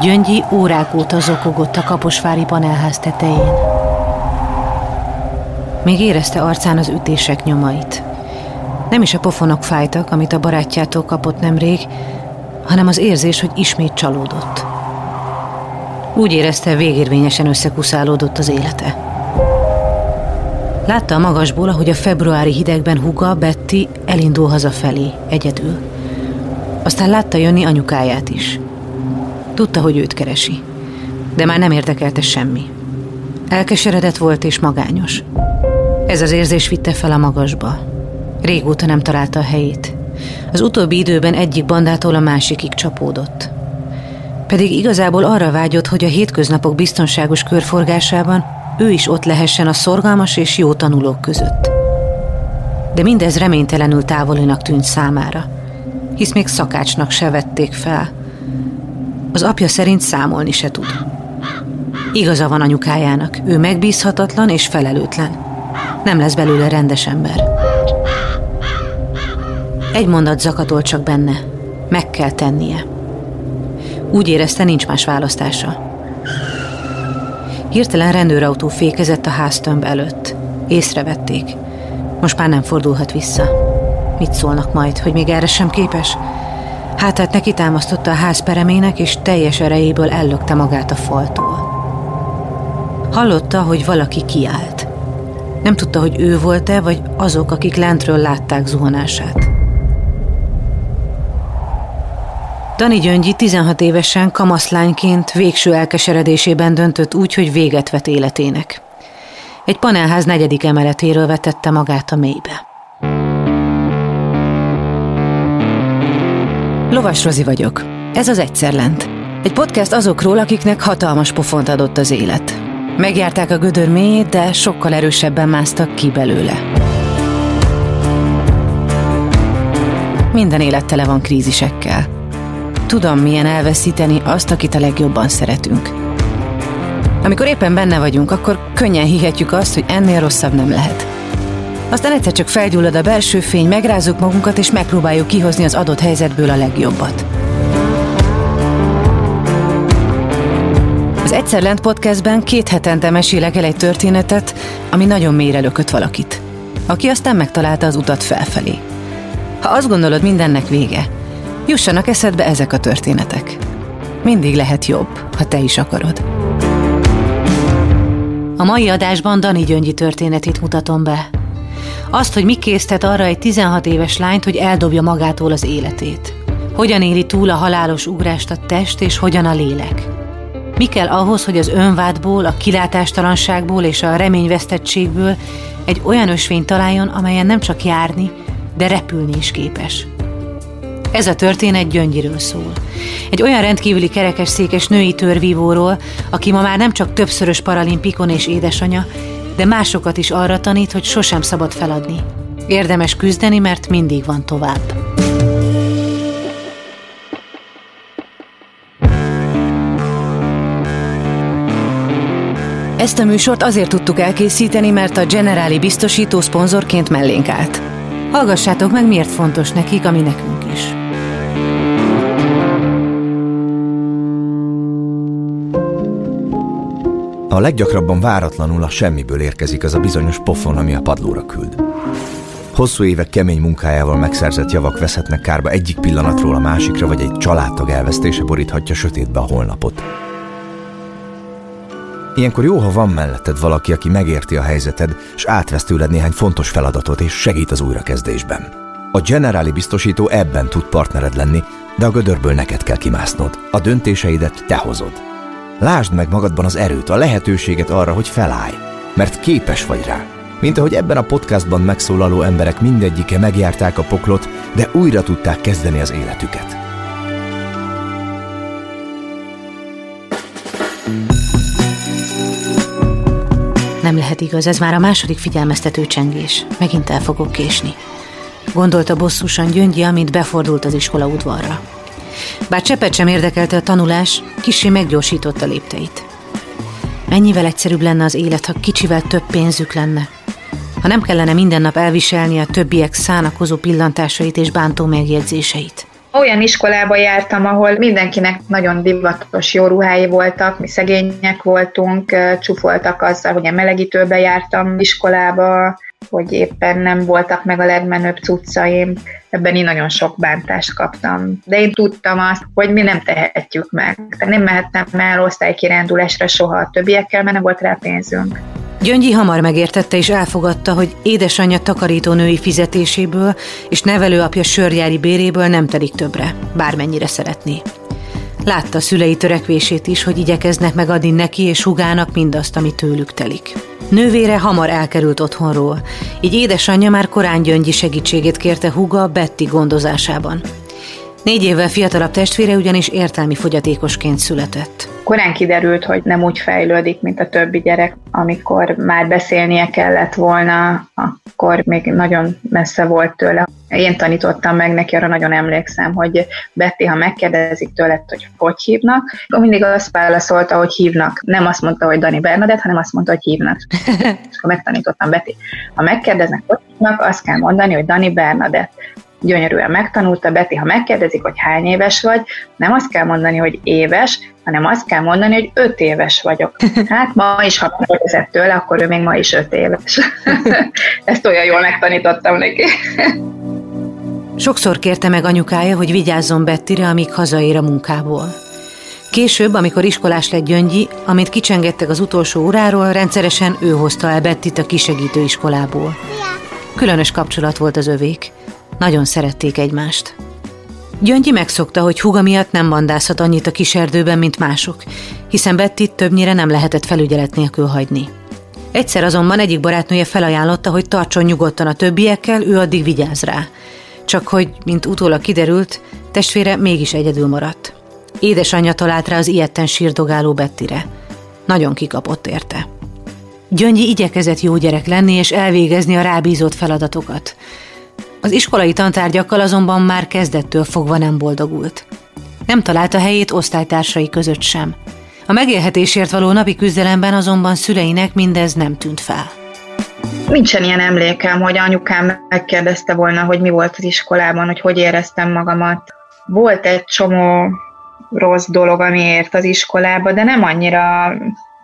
Gyöngyi órák óta zokogott a kaposvári panelház tetején. Még érezte arcán az ütések nyomait. Nem is a pofonok fájtak, amit a barátjától kapott nemrég, hanem az érzés, hogy ismét csalódott. Úgy érezte, végérvényesen összekuszálódott az élete. Látta a magasból, ahogy a februári hidegben huga Betty elindul hazafelé, egyedül. Aztán látta jönni anyukáját is. Tudta, hogy őt keresi, de már nem érdekelte semmi. Elkeseredett volt és magányos. Ez az érzés vitte fel a magasba. Régóta nem találta a helyét. Az utóbbi időben egyik bandától a másikig csapódott. Pedig igazából arra vágyott, hogy a hétköznapok biztonságos körforgásában ő is ott lehessen a szorgalmas és jó tanulók között. De mindez reménytelenül távolinak tűnt számára, hisz még szakácsnak se vették fel. Az apja szerint számolni se tud. Igaza van anyukájának, ő megbízhatatlan és felelőtlen. Nem lesz belőle rendes ember. Egy mondat zakatolt csak benne. Meg kell tennie. Úgy érezte, nincs más választása. Hirtelen rendőrautó fékezett a háztömb előtt. Észrevették. Most már nem fordulhat vissza. Mit szólnak majd, hogy még erre sem képes? Hátát neki támasztotta a ház peremének, és teljes erejéből ellökte magát a faltól. Hallotta, hogy valaki kiállt. Nem tudta, hogy ő volt-e, vagy azok, akik lentről látták zuhanását. Dani Gyöngyi 16 évesen kamaszlányként végső elkeseredésében döntött úgy, hogy véget vet életének. Egy panelház negyedik emeletéről vetette magát a mélybe. Lovas Rozi vagyok. Ez az Egyszer Lent. Egy podcast azokról, akiknek hatalmas pofont adott az élet. Megjárták a gödör mélyét, de sokkal erősebben másztak ki belőle. Minden élet tele van krízisekkel. Tudom, milyen elveszíteni azt, akit a legjobban szeretünk. Amikor éppen benne vagyunk, akkor könnyen hihetjük azt, hogy ennél rosszabb nem lehet. Aztán egyszer csak felgyullad a belső fény, megrázunk magunkat, és megpróbáljuk kihozni az adott helyzetből a legjobbat. Az Egyszer Lent podcastben két hetente mesélek el egy történetet, ami nagyon mélyre lökött valakit, aki aztán megtalálta az utat felfelé. Ha azt gondolod, mindennek vége, jussanak eszedbe ezek a történetek. Mindig lehet jobb, ha te is akarod. A mai adásban Dani Gyöngyi történetét mutatom be. Azt, hogy mi késztet arra egy 16 éves lányt, hogy eldobja magától az életét. Hogyan éli túl a halálos ugrást a test, és hogyan a lélek. Mi kell ahhoz, hogy az önvádból, a kilátástalanságból és a reményvesztettségből egy olyan ösvényt találjon, amelyen nem csak járni, de repülni is képes. Ez a történet Gyöngyiről szól. Egy olyan rendkívüli kerekes székes női törvívóról, aki ma már nem csak többszörös paralimpikon és édesanya, de másokat is arra tanít, hogy sosem szabad feladni. Érdemes küzdeni, mert mindig van tovább. Ezt a műsort azért tudtuk elkészíteni, mert a Generáli biztosító szponzorként mellénk állt. Hallgassátok meg, miért fontos nekik, ami nekünk A leggyakrabban váratlanul a semmiből érkezik az a bizonyos pofon, ami a padlóra küld. Hosszú évek kemény munkájával megszerzett javak veszhetnek kárba egyik pillanatról a másikra, vagy egy családtag elvesztése boríthatja sötétbe a holnapot. Ilyenkor jó, ha van melletted valaki, aki megérti a helyzeted, és átvesz tőled néhány fontos feladatot, és segít az újrakezdésben. A Generáli biztosító ebben tud partnered lenni, de a gödörből neked kell kimásznod. A döntéseidet te hozod. Lásd meg magadban az erőt, a lehetőséget arra, hogy felállj, mert képes vagy rá. Mint ahogy ebben a podcastban megszólaló emberek mindegyike megjárták a poklot, de újra tudták kezdeni az életüket. Nem lehet igaz, ez már a második figyelmeztető csengés. Megint el fogok késni. Gondolta bosszusan Gyöngyi, amint befordult az iskola udvarra. Bár csepet sem érdekelte a tanulás, kisé meggyorsította lépteit. Mennyivel egyszerűbb lenne az élet, ha kicsivel több pénzük lenne. Ha nem kellene minden nap elviselni a többiek szánakozó pillantásait és bántó megjegyzéseit. Olyan iskolába jártam, ahol mindenkinek nagyon divatos jó ruhái voltak, mi szegények voltunk, csúfoltak azzal, hogy a melegítőbe jártam iskolába, hogy éppen nem voltak meg a legmenőbb cuccaim. Ebben én nagyon sok bántást kaptam. De én tudtam azt, hogy mi nem tehetjük meg. Nem mehettem el osztálykirándulásra soha a többiekkel, mert nem volt rá pénzünk. Gyöngyi hamar megértette és elfogadta, hogy édesanyja takarítónői fizetéséből és nevelőapja sörjári béréből nem telik többre, bármennyire szeretné. Látta szülei törekvését is, hogy igyekeznek megadni neki és hugának mindazt, ami tőlük telik. Nővére hamar elkerült otthonról, így édesanyja már korán Gyöngyi segítségét kérte huga Betty gondozásában. Négy évvel fiatalabb testvére ugyanis értelmi fogyatékosként született. Korán kiderült, hogy nem úgy fejlődik, mint a többi gyerek. Amikor már beszélnie kellett volna, akkor még nagyon messze volt tőle. Én tanítottam meg neki, arra nagyon emlékszem, hogy Betty, ha megkérdezik tőled, hogy hogy hívnak, akkor mindig azt válaszolta, hogy hívnak. Nem azt mondta, hogy Dani Bernadett, hanem azt mondta, hogy hívnak. És akkor megtanítottam Betty. Ha megkérdeznek, hogy hívnak, azt kell mondani, hogy Dani Bernadett gyönyörűen megtanulta Betty, ha megkérdezik, hogy hány éves vagy, nem azt kell mondani, hogy éves, hanem azt kell mondani, hogy öt éves vagyok. Hát ma is, ha megkérdezett tőle, akkor ő még ma is öt éves. Ezt olyan jól megtanítottam neki. Sokszor kérte meg anyukája, hogy vigyázzon Bettire, amíg hazaér a munkából. Később, amikor iskolás lett Gyöngyi, amit kicsengettek az utolsó óráról, rendszeresen ő hozta el Bettit a kisegítő iskolából. Különös kapcsolat volt az övék. Nagyon szerették egymást. Gyöngyi megszokta, hogy huga miatt nem bandázhat annyit a kiserdőben, mint mások, hiszen Betty többnyire nem lehetett felügyelet nélkül hagyni. Egyszer azonban egyik barátnője felajánlotta, hogy tartson nyugodtan a többiekkel, ő addig vigyáz rá. Csak hogy, mint utólag kiderült, testvére mégis egyedül maradt. Édesanyja talált rá az ilyetten sírdogáló Bettire. Nagyon kikapott érte. Gyöngyi igyekezett jó gyerek lenni és elvégezni a rábízott feladatokat. Az iskolai tantárgyakkal azonban már kezdettől fogva nem boldogult. Nem találta helyét osztálytársai között sem. A megélhetésért való napi küzdelemben azonban szüleinek mindez nem tűnt fel. Nincsen ilyen emlékem, hogy anyukám megkérdezte volna, hogy mi volt az iskolában, hogy hogy éreztem magamat. Volt egy csomó rossz dolog, amiért az iskolába, de nem annyira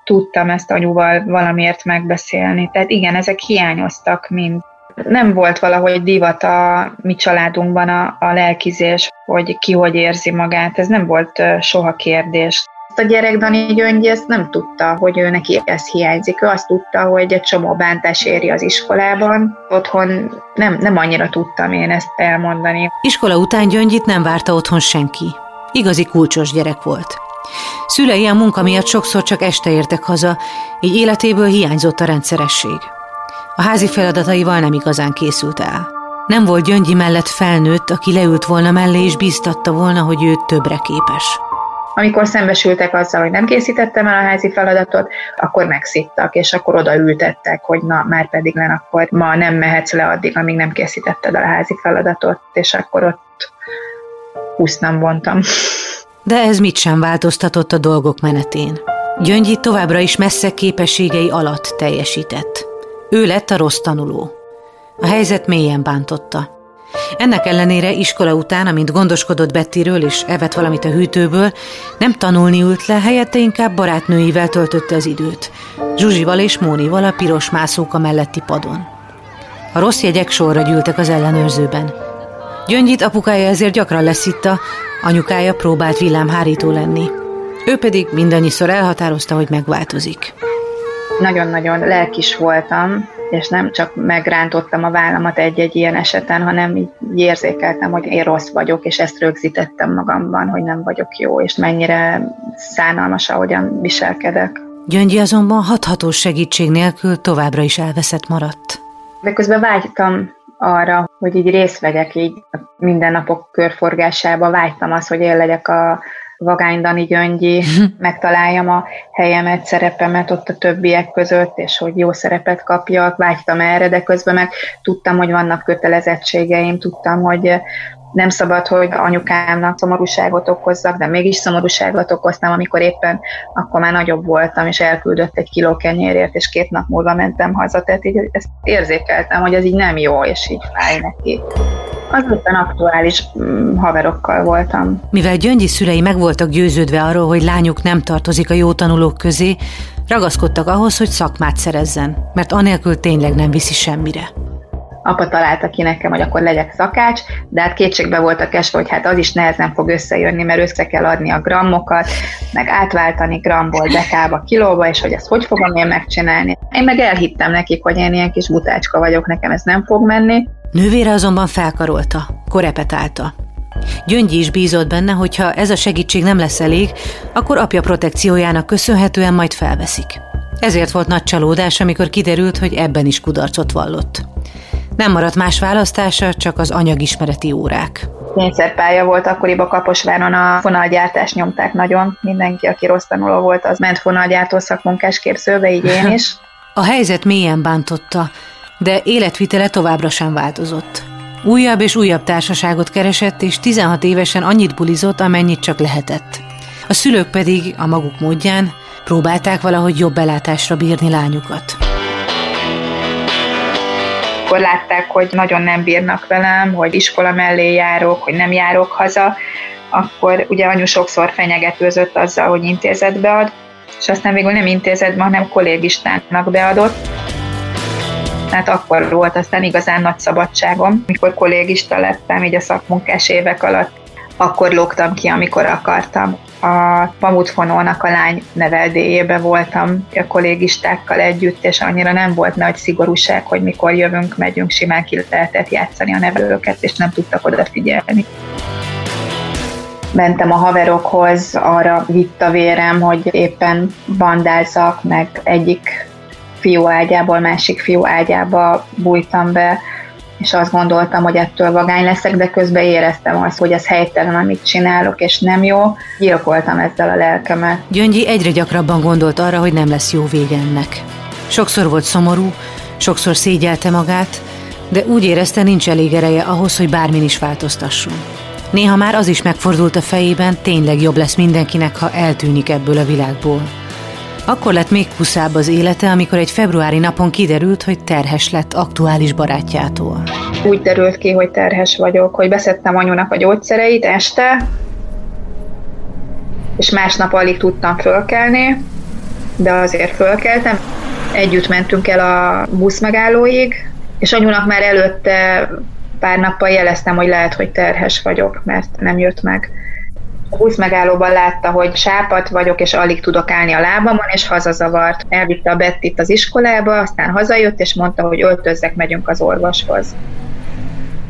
tudtam ezt anyuval valamiért megbeszélni. Tehát igen, ezek hiányoztak mind nem volt valahogy divat a mi családunkban a, a lelkizés, hogy ki hogy érzi magát, ez nem volt soha kérdés. A gyerek Dani Gyöngyi ezt nem tudta, hogy ő neki ez hiányzik. Ő azt tudta, hogy egy csomó bántás éri az iskolában. Otthon nem, nem annyira tudtam én ezt elmondani. Iskola után Gyöngyit nem várta otthon senki. Igazi kulcsos gyerek volt. Szülei a munka miatt sokszor csak este értek haza, így életéből hiányzott a rendszeresség. A házi feladataival nem igazán készült el. Nem volt Gyöngyi mellett felnőtt, aki leült volna mellé és bíztatta volna, hogy ő többre képes. Amikor szembesültek azzal, hogy nem készítettem el a házi feladatot, akkor megszittak, és akkor odaültettek, hogy na, már pedig len, akkor ma nem mehetsz le addig, amíg nem készítetted el a házi feladatot, és akkor ott húsz nem vontam. De ez mit sem változtatott a dolgok menetén. Gyöngyi továbbra is messze képességei alatt teljesített. Ő lett a rossz tanuló. A helyzet mélyen bántotta. Ennek ellenére iskola után, amint gondoskodott Bettiről és evett valamit a hűtőből, nem tanulni ült le, helyette inkább barátnőivel töltötte az időt. Zsuzsival és Mónival a piros mászóka melletti padon. A rossz jegyek sorra gyűltek az ellenőrzőben. Gyöngyit apukája ezért gyakran leszitta, anyukája próbált villámhárító lenni. Ő pedig mindannyiszor elhatározta, hogy megváltozik nagyon-nagyon lelkis voltam, és nem csak megrántottam a vállamat egy-egy ilyen eseten, hanem így érzékeltem, hogy én rossz vagyok, és ezt rögzítettem magamban, hogy nem vagyok jó, és mennyire szánalmas, ahogyan viselkedek. Gyöngyi azonban hathatós segítség nélkül továbbra is elveszett maradt. De közben vágytam arra, hogy így részt vegyek így a mindennapok körforgásába, vágytam az, hogy én legyek a, Vagány Dani Gyöngyi, megtaláljam a helyemet, szerepemet ott a többiek között, és hogy jó szerepet kapjak, vágytam erre, de közben meg tudtam, hogy vannak kötelezettségeim, tudtam, hogy nem szabad, hogy anyukámnak szomorúságot okozzak, de mégis szomorúságot okoztam, amikor éppen akkor már nagyobb voltam, és elküldött egy kiló kenyérért, és két nap múlva mentem haza, tehát így ezt érzékeltem, hogy ez így nem jó, és így fáj neki. Azután aktuális mm, haverokkal voltam. Mivel Gyöngyi szülei meg voltak győződve arról, hogy lányuk nem tartozik a jó tanulók közé, ragaszkodtak ahhoz, hogy szakmát szerezzen, mert anélkül tényleg nem viszi semmire apa találta ki nekem, hogy akkor legyek szakács, de hát kétségbe voltak esve, hogy hát az is nehezen fog összejönni, mert össze kell adni a grammokat, meg átváltani gramból dekába, kilóba, és hogy ezt hogy fogom én megcsinálni. Én meg elhittem nekik, hogy én ilyen kis butácska vagyok, nekem ez nem fog menni. Nővére azonban felkarolta, korepetálta. Gyöngyi is bízott benne, hogy ha ez a segítség nem lesz elég, akkor apja protekciójának köszönhetően majd felveszik. Ezért volt nagy csalódás, amikor kiderült, hogy ebben is kudarcot vallott. Nem maradt más választása, csak az anyagismereti órák. Kényszerpálya volt akkoriban Kaposváron, a fonalgyártást nyomták nagyon. Mindenki, aki rossz tanuló volt, az ment fonalgyártó szakmunkás képzőbe, így én is. A helyzet mélyen bántotta, de életvitele továbbra sem változott. Újabb és újabb társaságot keresett, és 16 évesen annyit bulizott, amennyit csak lehetett. A szülők pedig, a maguk módján, próbálták valahogy jobb belátásra bírni lányukat amikor látták, hogy nagyon nem bírnak velem, hogy iskola mellé járok, hogy nem járok haza, akkor ugye anyu sokszor fenyegetőzött azzal, hogy intézetbe ad, és aztán végül nem intézetbe, hanem kollégistának beadott. Tehát akkor volt aztán igazán nagy szabadságom, mikor kollégista lettem így a szakmunkás évek alatt, akkor lógtam ki, amikor akartam a Pamutfonónak a lány neveldéjébe voltam a kollégistákkal együtt, és annyira nem volt nagy szigorúság, hogy mikor jövünk, megyünk, simán ki lehetett játszani a nevelőket, és nem tudtak odafigyelni. Mentem a haverokhoz, arra vitt a vérem, hogy éppen bandázzak, meg egyik fiú ágyából másik fiú ágyába bújtam be, és azt gondoltam, hogy ettől vagány leszek, de közben éreztem azt, hogy ez helytelen, amit csinálok, és nem jó. Gyilkoltam ezzel a lelkemet. Gyöngyi egyre gyakrabban gondolt arra, hogy nem lesz jó vége ennek. Sokszor volt szomorú, sokszor szégyelte magát, de úgy érezte, nincs elég ereje ahhoz, hogy bármin is változtasson. Néha már az is megfordult a fejében, tényleg jobb lesz mindenkinek, ha eltűnik ebből a világból. Akkor lett még puszább az élete, amikor egy februári napon kiderült, hogy terhes lett aktuális barátjától. Úgy derült ki, hogy terhes vagyok, hogy beszedtem anyunak a gyógyszereit este, és másnap alig tudtam fölkelni, de azért fölkeltem. Együtt mentünk el a busz megállóig, és anyunak már előtte pár nappal jeleztem, hogy lehet, hogy terhes vagyok, mert nem jött meg a busz megállóban látta, hogy sápat vagyok, és alig tudok állni a lábamon, és hazazavart. Elvitte a Bettit az iskolába, aztán hazajött, és mondta, hogy öltözzek, megyünk az orvoshoz.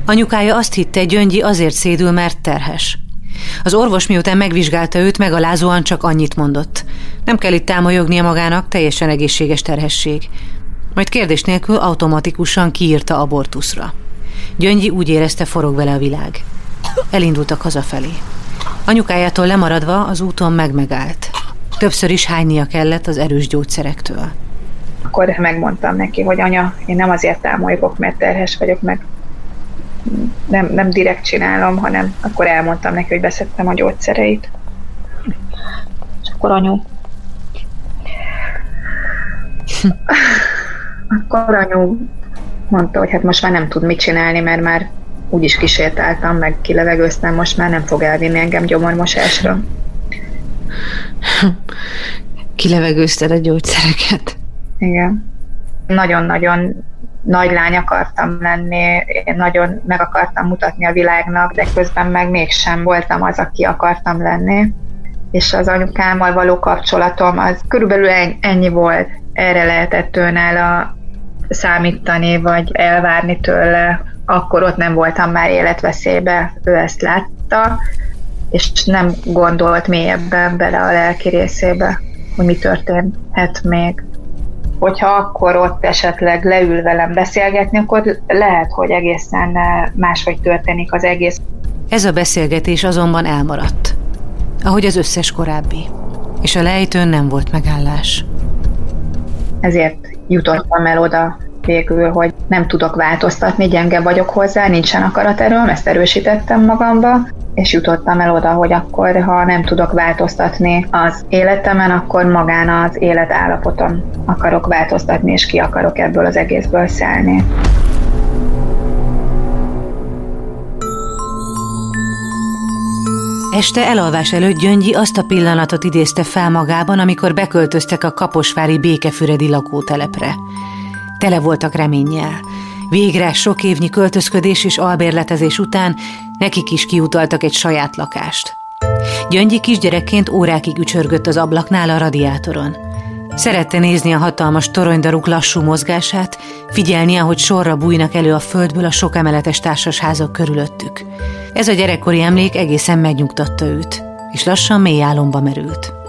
Anyukája azt hitte, Gyöngyi azért szédül, mert terhes. Az orvos miután megvizsgálta őt, megalázóan csak annyit mondott. Nem kell itt támolyognia magának, teljesen egészséges terhesség. Majd kérdés nélkül automatikusan kiírta abortuszra. Gyöngyi úgy érezte, forog vele a világ. Elindultak hazafelé. Anyukájától lemaradva az úton megmegállt. Többször is hánynia kellett az erős gyógyszerektől. Akkor megmondtam neki, hogy anya, én nem azért támolygok, mert terhes vagyok, meg nem, nem direkt csinálom, hanem akkor elmondtam neki, hogy beszedtem a gyógyszereit. És akkor anyu... akkor anyu mondta, hogy hát most már nem tud mit csinálni, mert már úgy is kísértáltam, meg kilevegőztem, most már nem fog elvinni engem gyomormosásra. Kilevegőzted a gyógyszereket? Igen. Nagyon-nagyon nagy lány akartam lenni, én nagyon meg akartam mutatni a világnak, de közben meg mégsem voltam az, aki akartam lenni. És az anyukámmal való kapcsolatom az körülbelül ennyi volt. Erre lehetett tőnála számítani, vagy elvárni tőle, akkor ott nem voltam már életveszélybe, ő ezt látta, és nem gondolt mélyebben bele a lelki részébe, hogy mi történhet még. Hogyha akkor ott esetleg leül velem beszélgetni, akkor lehet, hogy egészen máshogy történik az egész. Ez a beszélgetés azonban elmaradt, ahogy az összes korábbi, és a lejtőn nem volt megállás. Ezért jutottam el oda végül, hogy nem tudok változtatni, gyenge vagyok hozzá, nincsen akaraterőm, ezt erősítettem magamba, és jutottam el oda, hogy akkor, ha nem tudok változtatni az életemen, akkor magán az élet állapoton akarok változtatni, és ki akarok ebből az egészből szállni. Este elalvás előtt Gyöngyi azt a pillanatot idézte fel magában, amikor beköltöztek a Kaposvári békefüredi lakótelepre. Tele voltak reménnyel. Végre sok évnyi költözködés és albérletezés után nekik is kiutaltak egy saját lakást. Gyöngyi kisgyerekként órákig ücsörgött az ablaknál a radiátoron. Szerette nézni a hatalmas toronydaruk lassú mozgását, figyelni, ahogy sorra bújnak elő a földből a sok emeletes társasházak körülöttük. Ez a gyerekkori emlék egészen megnyugtatta őt, és lassan mély álomba merült.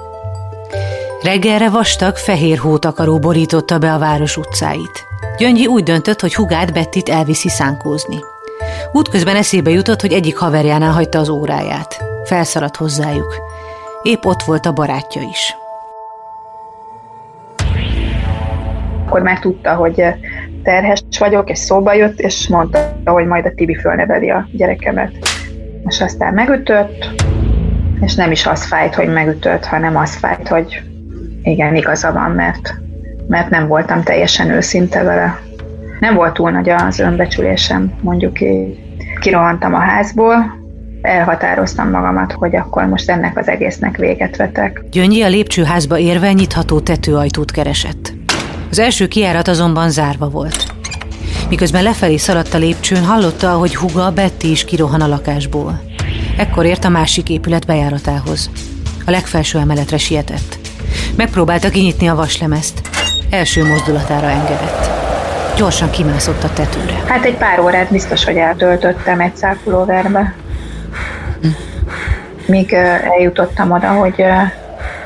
Reggelre vastag, fehér hótakaró borította be a város utcáit. Gyöngyi úgy döntött, hogy hugát Bettit elviszi szánkózni. Útközben eszébe jutott, hogy egyik haverjánál hagyta az óráját. Felszaladt hozzájuk. Épp ott volt a barátja is. Akkor már tudta, hogy terhes vagyok, és szóba jött, és mondta, hogy majd a Tibi fölneveli a gyerekemet. És aztán megütött, és nem is az fájt, hogy megütött, hanem az fájt, hogy igen, igaza van, mert, mert nem voltam teljesen őszinte vele. Nem volt túl nagy az önbecsülésem, mondjuk így. Kirohantam a házból, elhatároztam magamat, hogy akkor most ennek az egésznek véget vetek. Gyöngyi a lépcsőházba érve nyitható tetőajtót keresett. Az első kiárat azonban zárva volt. Miközben lefelé szaladt a lépcsőn, hallotta, hogy huga Betty is kirohan a lakásból. Ekkor ért a másik épület bejáratához. A legfelső emeletre sietett. Megpróbálta kinyitni a vaslemezt. Első mozdulatára engedett. Gyorsan kimászott a tetőre. Hát egy pár órát biztos, hogy eltöltöttem egy szákulóverbe. Hm. Míg eljutottam oda, hogy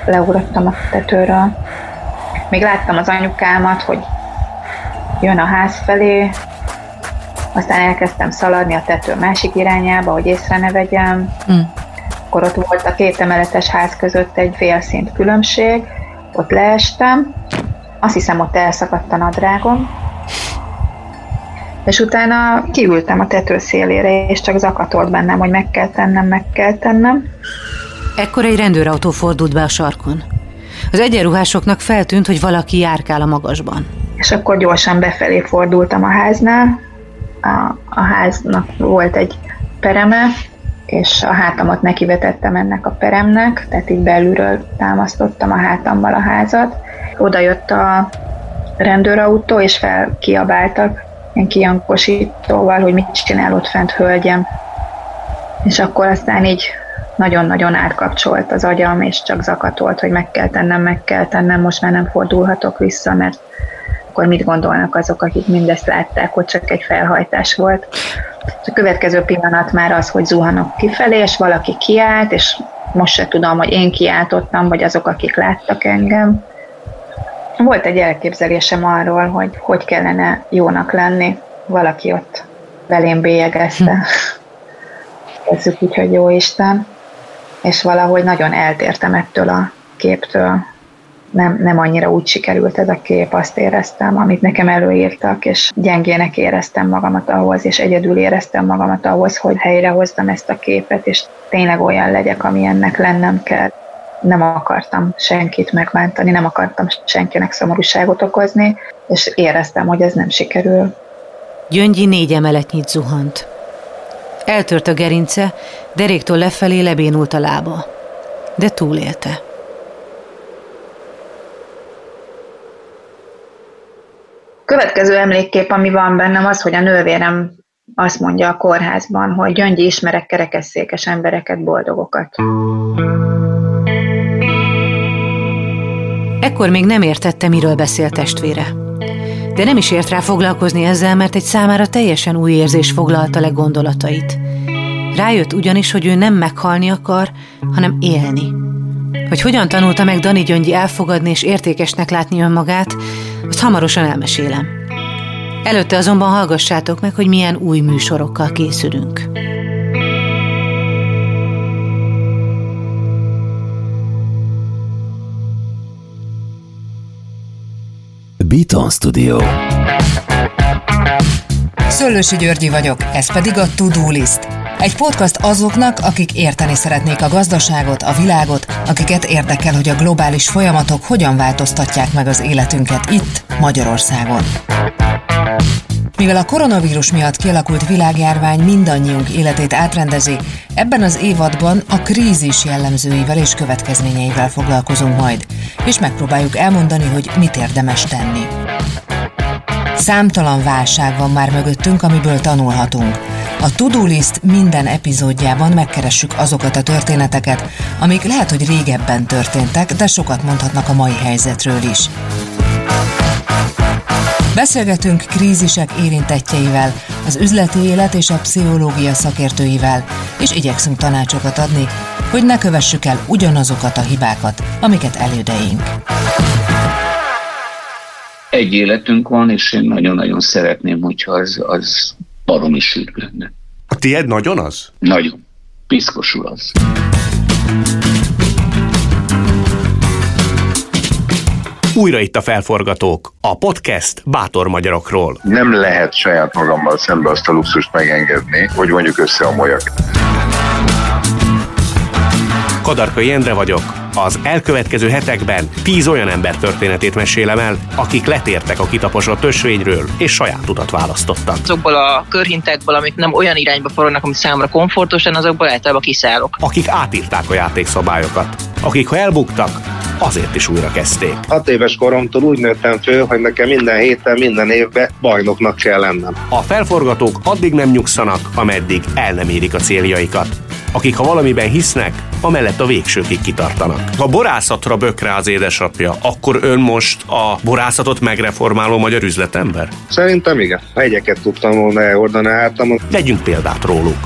leugrottam a tetőről. Még láttam az anyukámat, hogy jön a ház felé, aztán elkezdtem szaladni a tető másik irányába, hogy észre ne vegyem. Mm. Akkor ott volt a két emeletes ház között egy félszint különbség, ott leestem, azt hiszem ott elszakadt a nadrágom, és utána kiültem a tető szélére, és csak zakatolt bennem, hogy meg kell tennem, meg kell tennem. Ekkor egy rendőrautó fordult be a sarkon. Az egyenruhásoknak feltűnt, hogy valaki járkál a magasban. És akkor gyorsan befelé fordultam a háznál. A, a háznak volt egy pereme, és a hátamat nekivetettem ennek a peremnek, tehát így belülről támasztottam a hátammal a házat. Oda jött a rendőrautó, és felkiabáltak ilyen kiankosítóval, hogy mit csinál ott fent hölgyem. És akkor aztán így nagyon-nagyon átkapcsolt az agyam, és csak zakatolt, hogy meg kell tennem, meg kell tennem, most már nem fordulhatok vissza, mert akkor mit gondolnak azok, akik mindezt látták, hogy csak egy felhajtás volt. A következő pillanat már az, hogy zuhanok kifelé, és valaki kiállt, és most se tudom, hogy én kiáltottam, vagy azok, akik láttak engem. Volt egy elképzelésem arról, hogy hogy kellene jónak lenni. Valaki ott belém bélyegezte. Hm. Kezdjük úgy, hogy jó Isten és valahogy nagyon eltértem ettől a képtől. Nem, nem annyira úgy sikerült ez a kép, azt éreztem, amit nekem előírtak, és gyengének éreztem magamat ahhoz, és egyedül éreztem magamat ahhoz, hogy helyrehozzam ezt a képet, és tényleg olyan legyek, ami ennek lennem kell. Nem akartam senkit megbántani, nem akartam senkinek szomorúságot okozni, és éreztem, hogy ez nem sikerül. Gyöngyi négy emeletnyit zuhant. Eltört a gerince, deréktől lefelé lebénult a lába. De túlélte. Következő emlékkép, ami van bennem, az, hogy a nővérem azt mondja a kórházban, hogy gyöngyi ismerek kerekesszékes embereket, boldogokat. Ekkor még nem értette, miről beszél testvére. De nem is ért rá foglalkozni ezzel, mert egy számára teljesen új érzés foglalta le gondolatait. Rájött ugyanis, hogy ő nem meghalni akar, hanem élni. Hogy hogyan tanulta meg Dani Gyöngyi elfogadni és értékesnek látni önmagát, azt hamarosan elmesélem. Előtte azonban hallgassátok meg, hogy milyen új műsorokkal készülünk. Beaton Studio Szöllősi Györgyi vagyok, ez pedig a To-Do List. Egy podcast azoknak, akik érteni szeretnék a gazdaságot, a világot, akiket érdekel, hogy a globális folyamatok hogyan változtatják meg az életünket itt, Magyarországon. Mivel a koronavírus miatt kialakult világjárvány mindannyiunk életét átrendezi, ebben az évadban a krízis jellemzőivel és következményeivel foglalkozunk majd, és megpróbáljuk elmondani, hogy mit érdemes tenni. Számtalan válság van már mögöttünk, amiből tanulhatunk. A To-Do List minden epizódjában megkeressük azokat a történeteket, amik lehet, hogy régebben történtek, de sokat mondhatnak a mai helyzetről is. Beszélgetünk krízisek érintettjeivel, az üzleti élet és a pszichológia szakértőivel, és igyekszünk tanácsokat adni, hogy ne kövessük el ugyanazokat a hibákat, amiket elődeink. Egy életünk van, és én nagyon-nagyon szeretném, hogyha az, az baromi sűrű lenne. A tied nagyon az? Nagyon. Piszkosul az. Újra itt a felforgatók, a podcast bátor magyarokról. Nem lehet saját magammal szembe azt a luxust megengedni, hogy mondjuk össze a molyag. Kadarkai Endre vagyok. Az elkövetkező hetekben tíz olyan ember történetét mesélem el, akik letértek a kitaposott ösvényről, és saját utat választottak. Azokból a körhintekből, amik nem olyan irányba forognak, ami számomra komfortosan, azokból általában kiszállok. Akik átírták a játékszabályokat, akik ha elbuktak, azért is újra kezdték. Hat éves koromtól úgy nőttem föl, hogy nekem minden héten, minden évben bajnoknak kell lennem. A felforgatók addig nem nyugszanak, ameddig el nem érik a céljaikat. Akik ha valamiben hisznek, amellett a végsőkig kitartanak. Ha borászatra bökre az édesapja, akkor ön most a borászatot megreformáló magyar üzletember? Szerintem igen. Hegyeket tudtam volna elhordani hátamon. Legyünk példát róluk.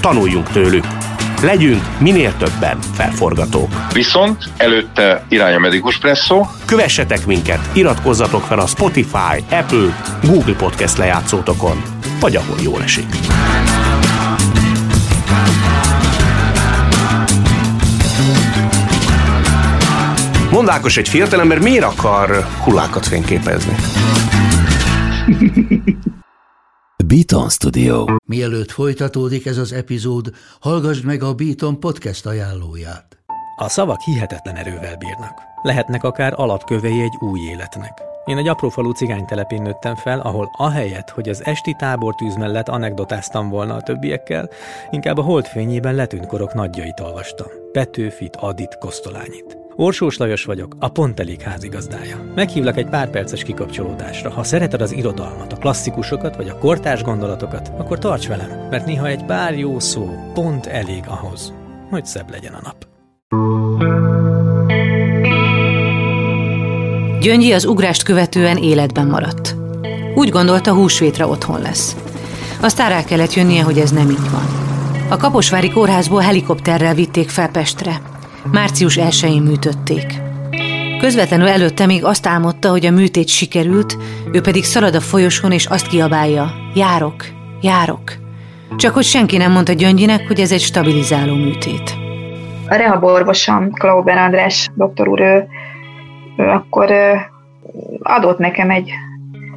Tanuljunk tőlük. Legyünk minél többen felforgatók. Viszont előtte irány a Medikus Presszó. Kövessetek minket, iratkozzatok fel a Spotify, Apple, Google Podcast lejátszótokon, vagy ahol jól esik. Mondákos egy fiatalember miért akar hullákat fényképezni? Beaton Studio. Mielőtt folytatódik ez az epizód, hallgassd meg a Beaton podcast ajánlóját. A szavak hihetetlen erővel bírnak. Lehetnek akár alapkövei egy új életnek. Én egy aprófalú cigánytelepén nőttem fel, ahol ahelyett, hogy az esti tábortűz mellett anekdotáztam volna a többiekkel, inkább a holdfényében letűnt korok nagyjait olvastam. Petőfit, Adit, Kosztolányit. Orsós Lajos vagyok, a Pont Elég házigazdája. Meghívlak egy pár perces kikapcsolódásra. Ha szereted az irodalmat, a klasszikusokat vagy a kortárs gondolatokat, akkor tarts velem, mert néha egy pár jó szó pont elég ahhoz, hogy szebb legyen a nap. Gyöngyi az ugrást követően életben maradt. Úgy gondolta, húsvétre otthon lesz. Aztán rá kellett jönnie, hogy ez nem így van. A Kaposvári kórházból helikopterrel vitték fel Pestre. Március 1-én műtötték. Közvetlenül előtte még azt álmodta, hogy a műtét sikerült, ő pedig szalad a folyosón és azt kiabálja, járok, járok. Csak hogy senki nem mondta Gyöngyinek, hogy ez egy stabilizáló műtét. A rehaborvosom, Klauber András doktor úr, ő, ő akkor adott nekem egy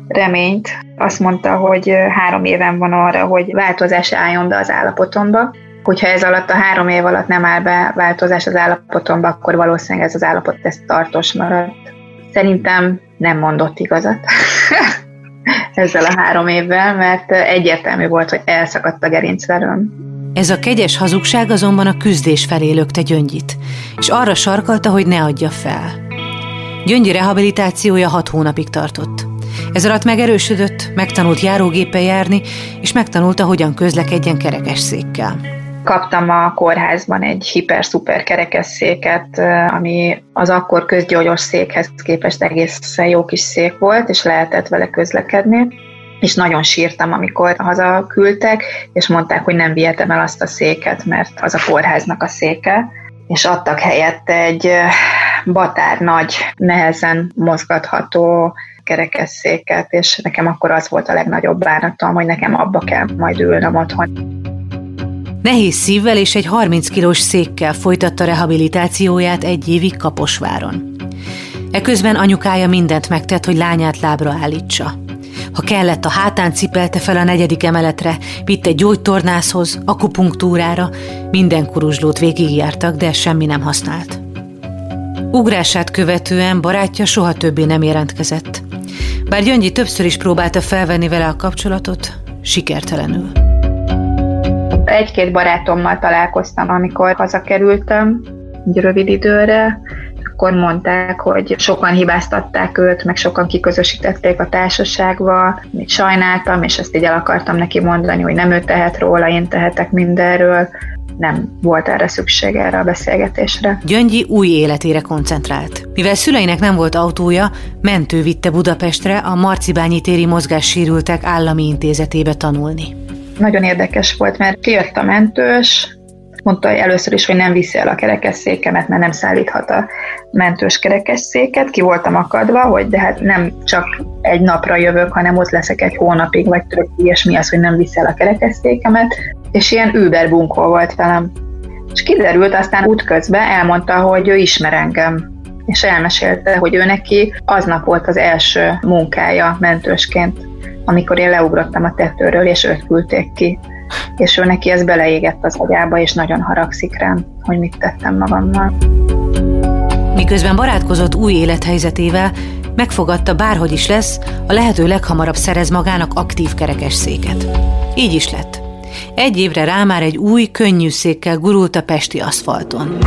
reményt. Azt mondta, hogy három éven van arra, hogy változás álljon be az állapotomba. Hogyha ez alatt a három év alatt nem áll be változás az állapotomba, akkor valószínűleg ez az állapot ez tartós marad. Szerintem nem mondott igazat ezzel a három évvel, mert egyértelmű volt, hogy elszakadt a gerincverőm. Ez a kegyes hazugság azonban a küzdés felé lökte Gyöngyit, és arra sarkalta, hogy ne adja fel. Gyöngyi rehabilitációja hat hónapig tartott. Ez alatt megerősödött, megtanult járógéppel járni, és megtanulta, hogyan közlekedjen kerekesszékkel. Kaptam a kórházban egy hiper-szuper kerekesszéket, ami az akkor közgyógyos székhez képest egészen jó kis szék volt, és lehetett vele közlekedni és nagyon sírtam, amikor haza küldtek, és mondták, hogy nem vihetem el azt a széket, mert az a kórháznak a széke, és adtak helyette egy batár nagy, nehezen mozgatható kerekesszéket, és nekem akkor az volt a legnagyobb bánatom, hogy nekem abba kell majd ülnöm otthon. Nehéz szívvel és egy 30 kilós székkel folytatta rehabilitációját egy évig Kaposváron. Eközben anyukája mindent megtett, hogy lányát lábra állítsa. Ha kellett, a hátán cipelte fel a negyedik emeletre, vitte gyógytornászhoz, akupunktúrára, minden kuruzslót végigjártak, de semmi nem használt. Ugrását követően barátja soha többé nem jelentkezett. Bár Gyöngyi többször is próbálta felvenni vele a kapcsolatot, sikertelenül. Egy-két barátommal találkoztam, amikor hazakerültem, egy rövid időre, akkor mondták, hogy sokan hibáztatták őt, meg sokan kiközösítették a társaságba, mit sajnáltam, és ezt így el akartam neki mondani, hogy nem ő tehet róla, én tehetek mindenről, nem volt erre szükség erre a beszélgetésre. Gyöngyi új életére koncentrált. Mivel szüleinek nem volt autója, mentő vitte Budapestre a Marcibányi téri mozgássérültek állami intézetébe tanulni. Nagyon érdekes volt, mert kijött a mentős, mondta először is, hogy nem viszi el a kerekesszékemet, mert nem szállíthat a mentős kerekesszéket. Ki voltam akadva, hogy de hát nem csak egy napra jövök, hanem ott leszek egy hónapig, vagy több, és mi az, hogy nem viszi el a kerekesszékemet. És ilyen Uber bunkó volt velem. És kiderült, aztán útközben elmondta, hogy ő ismer engem, és elmesélte, hogy ő neki aznap volt az első munkája mentősként, amikor én leugrottam a tetőről, és őt küldték ki és ő neki ez beleégett az agyába, és nagyon haragszik rám, hogy mit tettem magammal. Miközben barátkozott új élethelyzetével, megfogadta bárhogy is lesz, a lehető leghamarabb szerez magának aktív kerekesszéket. Így is lett. Egy évre rá már egy új, könnyű székkel gurult a pesti aszfalton.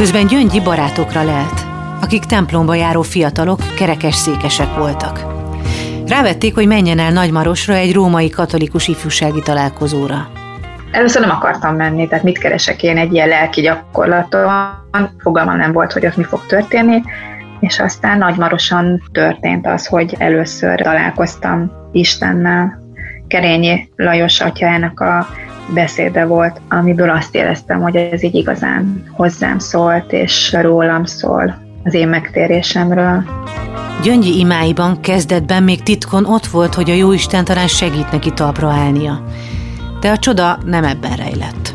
Közben Gyöngyi barátokra lelt akik templomba járó fiatalok, kerekes székesek voltak. Rávették, hogy menjen el Nagymarosra egy római katolikus ifjúsági találkozóra. Először nem akartam menni, tehát mit keresek én egy ilyen lelki gyakorlaton, fogalmam nem volt, hogy ott mi fog történni, és aztán Nagymarosan történt az, hogy először találkoztam Istennel. Kerényi Lajos atyának a beszéde volt, amiből azt éreztem, hogy ez így igazán hozzám szólt, és rólam szól az én megtérésemről. Gyöngyi imáiban kezdetben még titkon ott volt, hogy a Jóisten talán segít neki talpra állnia. De a csoda nem ebben rejlett.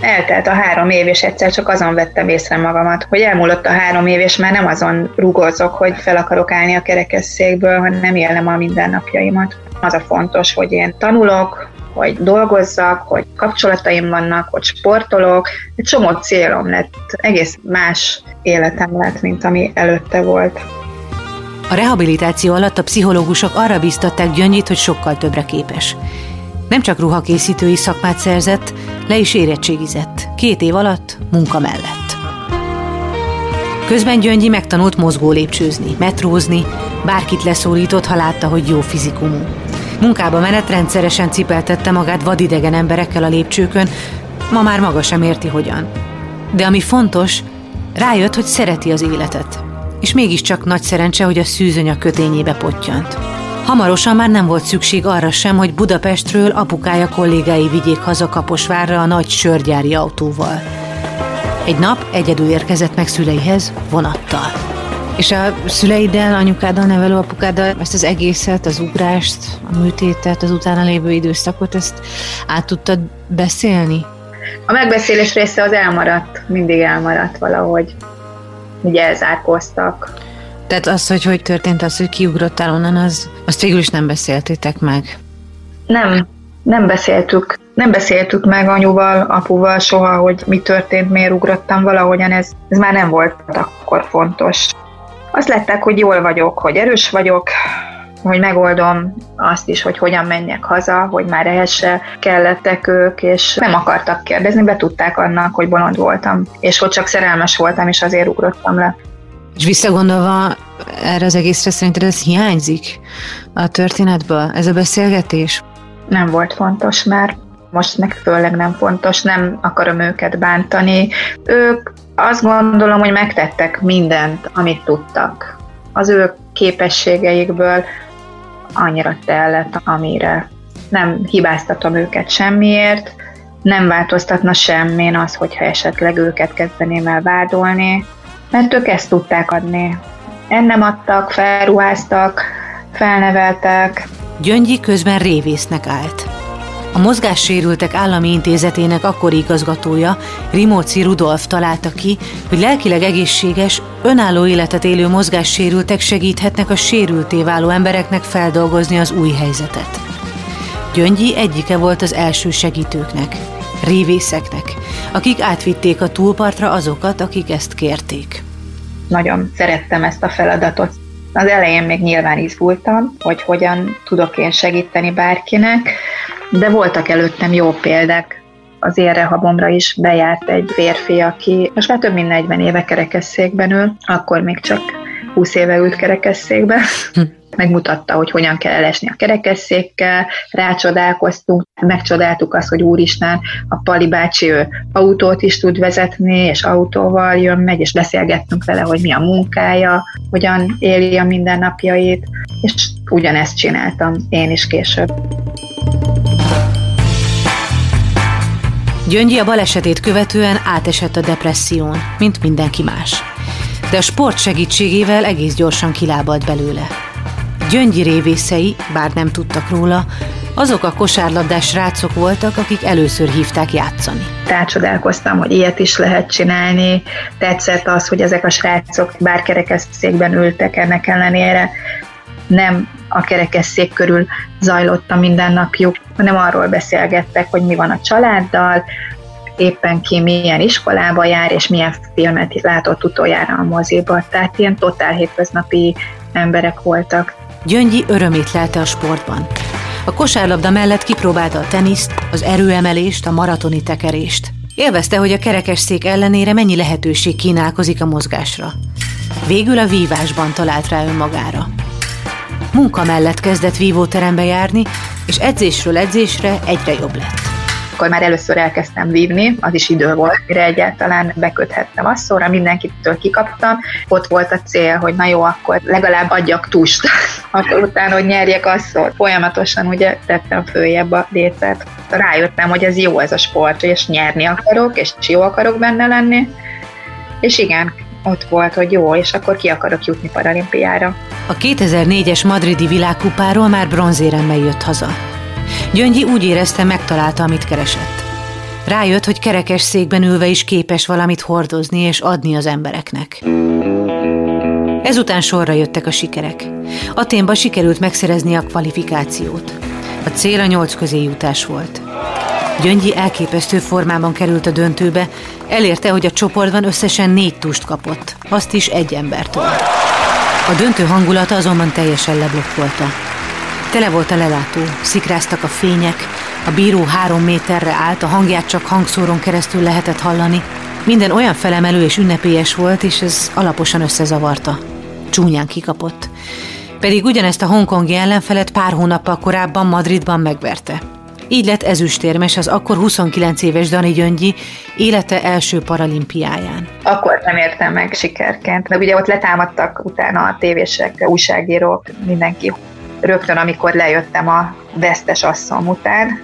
Eltelt a három év, és egyszer csak azon vettem észre magamat, hogy elmúlott a három év, és már nem azon rugózok, hogy fel akarok állni a kerekesszékből, hanem élem a mindennapjaimat. Az a fontos, hogy én tanulok, hogy dolgozzak, hogy kapcsolataim vannak, hogy sportolok. Egy csomó célom lett, egész más életem lett, mint ami előtte volt. A rehabilitáció alatt a pszichológusok arra biztatták Gyöngyit, hogy sokkal többre képes. Nem csak ruhakészítői szakmát szerzett, le is érettségizett. Két év alatt munka mellett. Közben Gyöngyi megtanult mozgó lépcsőzni, metrózni, bárkit leszólított, ha látta, hogy jó fizikumú. Munkába menet rendszeresen cipeltette magát vadidegen emberekkel a lépcsőkön, ma már maga sem érti hogyan. De ami fontos, rájött, hogy szereti az életet. És mégiscsak nagy szerencse, hogy a szűzöny a kötényébe pottyant. Hamarosan már nem volt szükség arra sem, hogy Budapestről apukája kollégái vigyék haza Kaposvárra a nagy sörgyári autóval. Egy nap egyedül érkezett meg szüleihez vonattal. És a szüleiddel, anyukáddal, nevelő apukáddal ezt az egészet, az ugrást, a műtétet, az utána lévő időszakot, ezt át tudtad beszélni? A megbeszélés része az elmaradt, mindig elmaradt valahogy. Ugye elzárkóztak. Tehát az, hogy hogy történt az, hogy kiugrottál onnan, az, azt végül is nem beszéltétek meg? Nem, nem beszéltük. Nem beszéltük meg anyuval, apuval soha, hogy mi történt, miért ugrottam valahogyan, ez, ez már nem volt akkor fontos. Azt lettek, hogy jól vagyok, hogy erős vagyok, hogy megoldom azt is, hogy hogyan menjek haza, hogy már ehhez se kellettek ők, és nem akartak kérdezni, be tudták annak, hogy bolond voltam, és hogy csak szerelmes voltam, és azért ugrottam le. És visszagondolva erre az egészre szerinted ez hiányzik a történetből, ez a beszélgetés? Nem volt fontos már, most meg főleg nem fontos, nem akarom őket bántani. Ők azt gondolom, hogy megtettek mindent, amit tudtak. Az ő képességeikből annyira tellett, amire nem hibáztatom őket semmiért, nem változtatna semmén az, hogyha esetleg őket kezdeném el vádolni, mert ők ezt tudták adni. Ennem adtak, felruháztak, felneveltek. Gyöngyi közben révésznek állt. A Mozgássérültek Állami Intézetének akkori igazgatója, Rimóci Rudolf találta ki, hogy lelkileg egészséges, önálló életet élő mozgássérültek segíthetnek a sérülté váló embereknek feldolgozni az új helyzetet. Gyöngyi egyike volt az első segítőknek, révészeknek, akik átvitték a túlpartra azokat, akik ezt kérték. Nagyon szerettem ezt a feladatot. Az elején még nyilván izgultam, hogy hogyan tudok én segíteni bárkinek, de voltak előttem jó példák. Az érrehabomra is bejárt egy férfi, aki most már több mint 40 éve kerekesszékben ül, akkor még csak 20 éve ült kerekesszékbe. Hm megmutatta, hogy hogyan kell elesni a kerekesszékkel, rácsodálkoztunk, megcsodáltuk azt, hogy úristen, a Pali bácsi ő autót is tud vezetni, és autóval jön, megy, és beszélgettünk vele, hogy mi a munkája, hogyan éli a mindennapjait, és ugyanezt csináltam én is később. Gyöngyi a balesetét követően átesett a depresszión, mint mindenki más. De a sport segítségével egész gyorsan kilábalt belőle. Gyöngyi révészei, bár nem tudtak róla, azok a kosárlabdás srácok voltak, akik először hívták játszani. Tácsodálkoztam, hogy ilyet is lehet csinálni. Tetszett az, hogy ezek a srácok bár kerekesszékben ültek ennek ellenére, nem a kerekesszék körül zajlott a mindennapjuk, hanem arról beszélgettek, hogy mi van a családdal, éppen ki milyen iskolába jár, és milyen filmet látott utoljára a moziba. Tehát ilyen totál hétköznapi emberek voltak. Gyöngyi örömét lelte a sportban. A kosárlabda mellett kipróbálta a teniszt, az erőemelést, a maratoni tekerést. Élvezte, hogy a kerekesszék ellenére mennyi lehetőség kínálkozik a mozgásra. Végül a vívásban talált rá önmagára. Munka mellett kezdett vívóterembe járni, és edzésről edzésre egyre jobb lett akkor már először elkezdtem vívni, az is idő volt, mire egyáltalán beköthettem a szóra, mindenkitől kikaptam. Ott volt a cél, hogy na jó, akkor legalább adjak tust, akkor utána, hogy nyerjek asszor. Folyamatosan ugye tettem följebb a lécet. Rájöttem, hogy ez jó ez a sport, és nyerni akarok, és jó akarok benne lenni. És igen, ott volt, hogy jó, és akkor ki akarok jutni paralimpiára. A 2004-es madridi világkupáról már bronzéremmel jött haza. Gyöngyi úgy érezte, megtalálta, amit keresett. Rájött, hogy kerekes székben ülve is képes valamit hordozni és adni az embereknek. Ezután sorra jöttek a sikerek. Aténba sikerült megszerezni a kvalifikációt. A cél a nyolc közé jutás volt. Gyöngyi elképesztő formában került a döntőbe, elérte, hogy a csoportban összesen négy tust kapott, azt is egy embertől. A döntő hangulata azonban teljesen leblokkolta. Tele volt a lelátó, szikráztak a fények, a bíró három méterre állt, a hangját csak hangszóron keresztül lehetett hallani. Minden olyan felemelő és ünnepélyes volt, és ez alaposan összezavarta. Csúnyán kikapott. Pedig ugyanezt a hongkongi ellenfelet pár hónappal korábban Madridban megverte. Így lett ezüstérmes az akkor 29 éves Dani Gyöngyi élete első paralimpiáján. Akkor nem értem meg sikerként, meg ugye ott letámadtak utána a tévések, újságírók, mindenki, rögtön, amikor lejöttem a vesztes asszom után,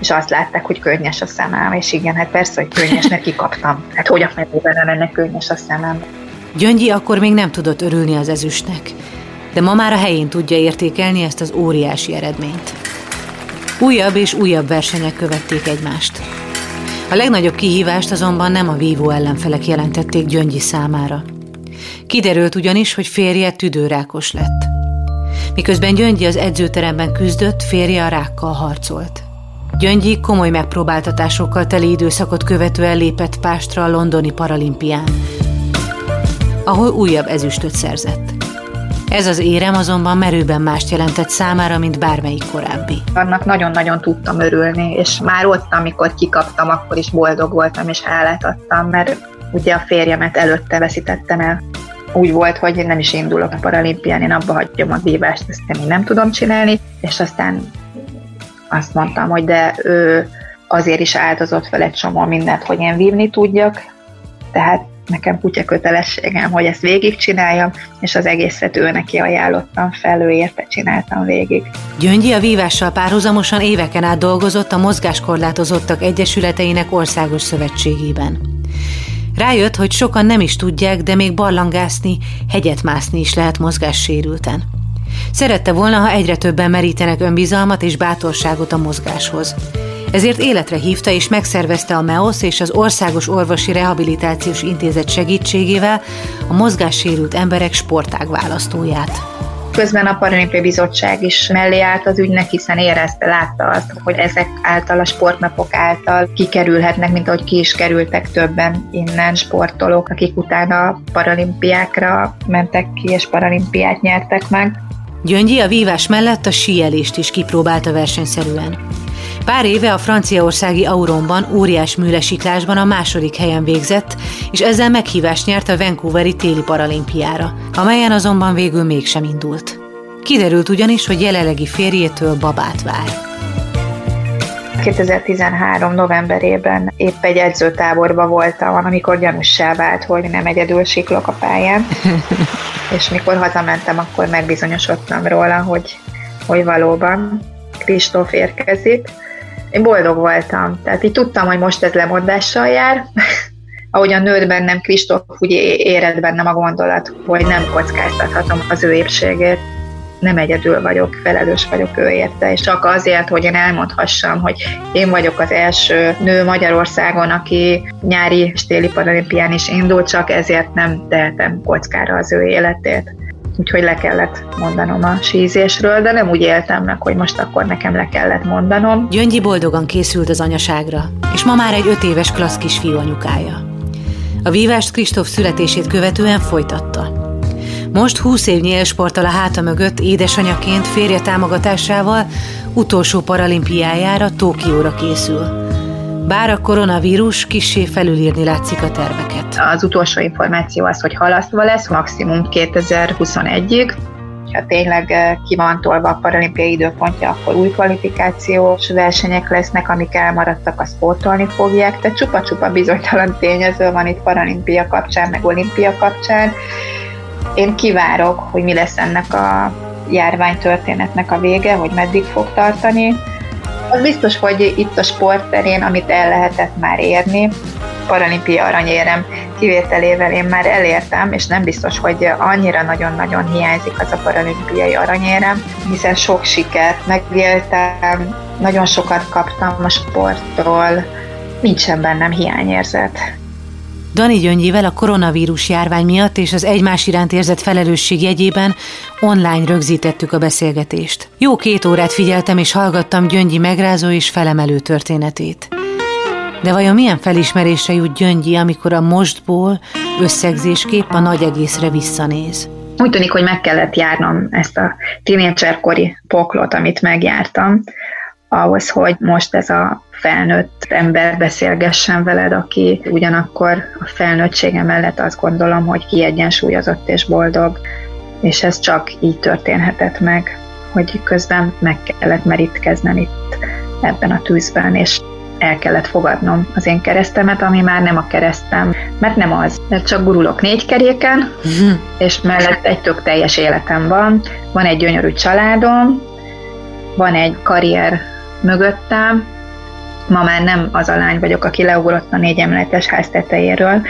és azt látták, hogy könnyes a szemem, és igen, hát persze, hogy könnyes, mert kikaptam. Hát hogy a fenében lenne könnyes a szemem? Gyöngyi akkor még nem tudott örülni az ezüstnek, de ma már a helyén tudja értékelni ezt az óriási eredményt. Újabb és újabb versenyek követték egymást. A legnagyobb kihívást azonban nem a vívó ellenfelek jelentették Gyöngyi számára. Kiderült ugyanis, hogy férje tüdőrákos lett. Miközben Gyöngyi az edzőteremben küzdött, férje a rákkal harcolt. Gyöngyi komoly megpróbáltatásokkal teli időszakot követően lépett pástra a londoni paralimpián, ahol újabb ezüstöt szerzett. Ez az érem azonban merőben mást jelentett számára, mint bármelyik korábbi. Annak nagyon-nagyon tudtam örülni, és már ott, amikor kikaptam, akkor is boldog voltam és hálát adtam, mert ugye a férjemet előtte veszítettem el úgy volt, hogy én nem is indulok a paralimpián, én abba hagyom a vívást, ezt én nem tudom csinálni, és aztán azt mondtam, hogy de ő azért is áldozott fel egy csomó mindent, hogy én vívni tudjak, tehát nekem kutya kötelességem, hogy ezt végigcsináljam, és az egészet ő neki ajánlottam fel, ő érte csináltam végig. Gyöngyi a vívással párhuzamosan éveken át dolgozott a Mozgáskorlátozottak Egyesületeinek Országos Szövetségében. Rájött, hogy sokan nem is tudják, de még barlangászni, hegyet mászni is lehet mozgássérülten. Szerette volna, ha egyre többen merítenek önbizalmat és bátorságot a mozgáshoz. Ezért életre hívta és megszervezte a MEOSZ és az Országos Orvosi Rehabilitációs Intézet segítségével a mozgássérült emberek sportág választóját. Közben a Paralimpiai Bizottság is mellé állt az ügynek, hiszen érezte, látta azt, hogy ezek által, a sportnapok által kikerülhetnek, mint ahogy ki is kerültek többen innen sportolók, akik utána paralimpiákra mentek ki, és paralimpiát nyertek meg. Gyöngyi a vívás mellett a síelést is kipróbálta versenyszerűen. Pár éve a franciaországi Auronban óriás műlesiklásban a második helyen végzett, és ezzel meghívást nyert a Vancouveri téli paralimpiára, amelyen azonban végül mégsem indult. Kiderült ugyanis, hogy jelenlegi férjétől babát vár. 2013. novemberében épp egy edzőtáborban voltam, amikor gyanússá vált, hogy nem egyedül siklok a pályán, és mikor hazamentem, akkor megbizonyosodtam róla, hogy, hogy valóban Kristóf érkezik. Én boldog voltam, tehát így tudtam, hogy most ez lemondással jár, ahogy a nőtt bennem Kristóf, úgy éred bennem a gondolat, hogy nem kockáztathatom az ő épségét. Nem egyedül vagyok, felelős vagyok ő érte, és csak azért, hogy én elmondhassam, hogy én vagyok az első nő Magyarországon, aki nyári és téli paralimpián is indult, csak ezért nem tehetem kockára az ő életét. Úgyhogy le kellett mondanom a sízésről, de nem úgy éltem meg, hogy most akkor nekem le kellett mondanom. Gyöngyi boldogan készült az anyaságra, és ma már egy öt éves klassz kisfiú anyukája. A vívást Kristóf születését követően folytatta. Most 20 évnyi élsporttal a háta mögött édesanyaként férje támogatásával utolsó paralimpiájára Tókióra készül. Bár a koronavírus kissé felülírni látszik a terveket. Az utolsó információ az, hogy halasztva lesz, maximum 2021-ig, ha tényleg eh, ki van tolva a paralimpiai időpontja, akkor új kvalifikációs versenyek lesznek, amik elmaradtak, a sportolni fogják, tehát csupa-csupa bizonytalan tényező van itt paralimpia kapcsán, meg olimpia kapcsán, én kivárok, hogy mi lesz ennek a járványtörténetnek a vége, hogy meddig fog tartani. Az biztos, hogy itt a sportterén, amit el lehetett már érni, paralimpia aranyérem kivételével én már elértem, és nem biztos, hogy annyira nagyon-nagyon hiányzik az a paralimpiai aranyérem, hiszen sok sikert megéltem, nagyon sokat kaptam a sporttól, nincsen bennem hiányérzet. Dani Gyöngyivel a koronavírus járvány miatt és az egymás iránt érzett felelősség jegyében online rögzítettük a beszélgetést. Jó két órát figyeltem és hallgattam Gyöngyi megrázó és felemelő történetét. De vajon milyen felismerésre jut Gyöngyi, amikor a mostból összegzésképp a nagy egészre visszanéz? Úgy tűnik, hogy meg kellett járnom ezt a tínédzserkori poklot, amit megjártam, ahhoz, hogy most ez a felnőtt ember beszélgessen veled, aki ugyanakkor a felnőttsége mellett azt gondolom, hogy kiegyensúlyozott és boldog, és ez csak így történhetett meg, hogy közben meg kellett merítkeznem itt ebben a tűzben, és el kellett fogadnom az én keresztemet, ami már nem a keresztem, mert nem az, mert csak gurulok négy keréken, és mellett egy tök teljes életem van, van egy gyönyörű családom, van egy karrier mögöttem, ma már nem az a lány vagyok, aki leugrott a négy emeletes ház tetejéről,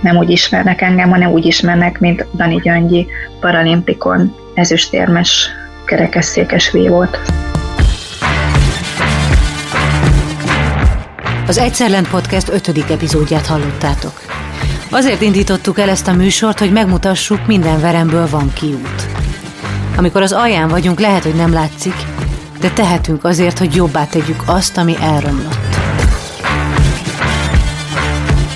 nem úgy ismernek engem, hanem úgy ismernek, mint Dani Gyöngyi paralimpikon ezüstérmes kerekesszékes vívót. Az Egyszerlent Podcast ötödik epizódját hallottátok. Azért indítottuk el ezt a műsort, hogy megmutassuk, minden veremből van kiút. Amikor az alján vagyunk, lehet, hogy nem látszik, de tehetünk azért, hogy jobbá tegyük azt, ami elromlott.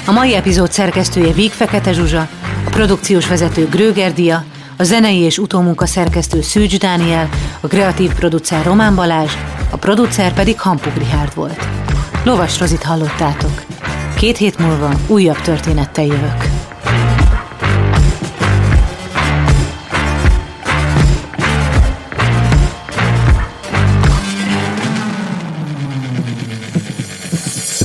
A mai epizód szerkesztője Víg Fekete Zsuzsa, a produkciós vezető Gröger Dia, a zenei és utómunka szerkesztő Szűcs Dániel, a kreatív producer Román Balázs, a producer pedig Hampuk Richard volt. Lovas Rozit hallottátok. Két hét múlva újabb történettel jövök.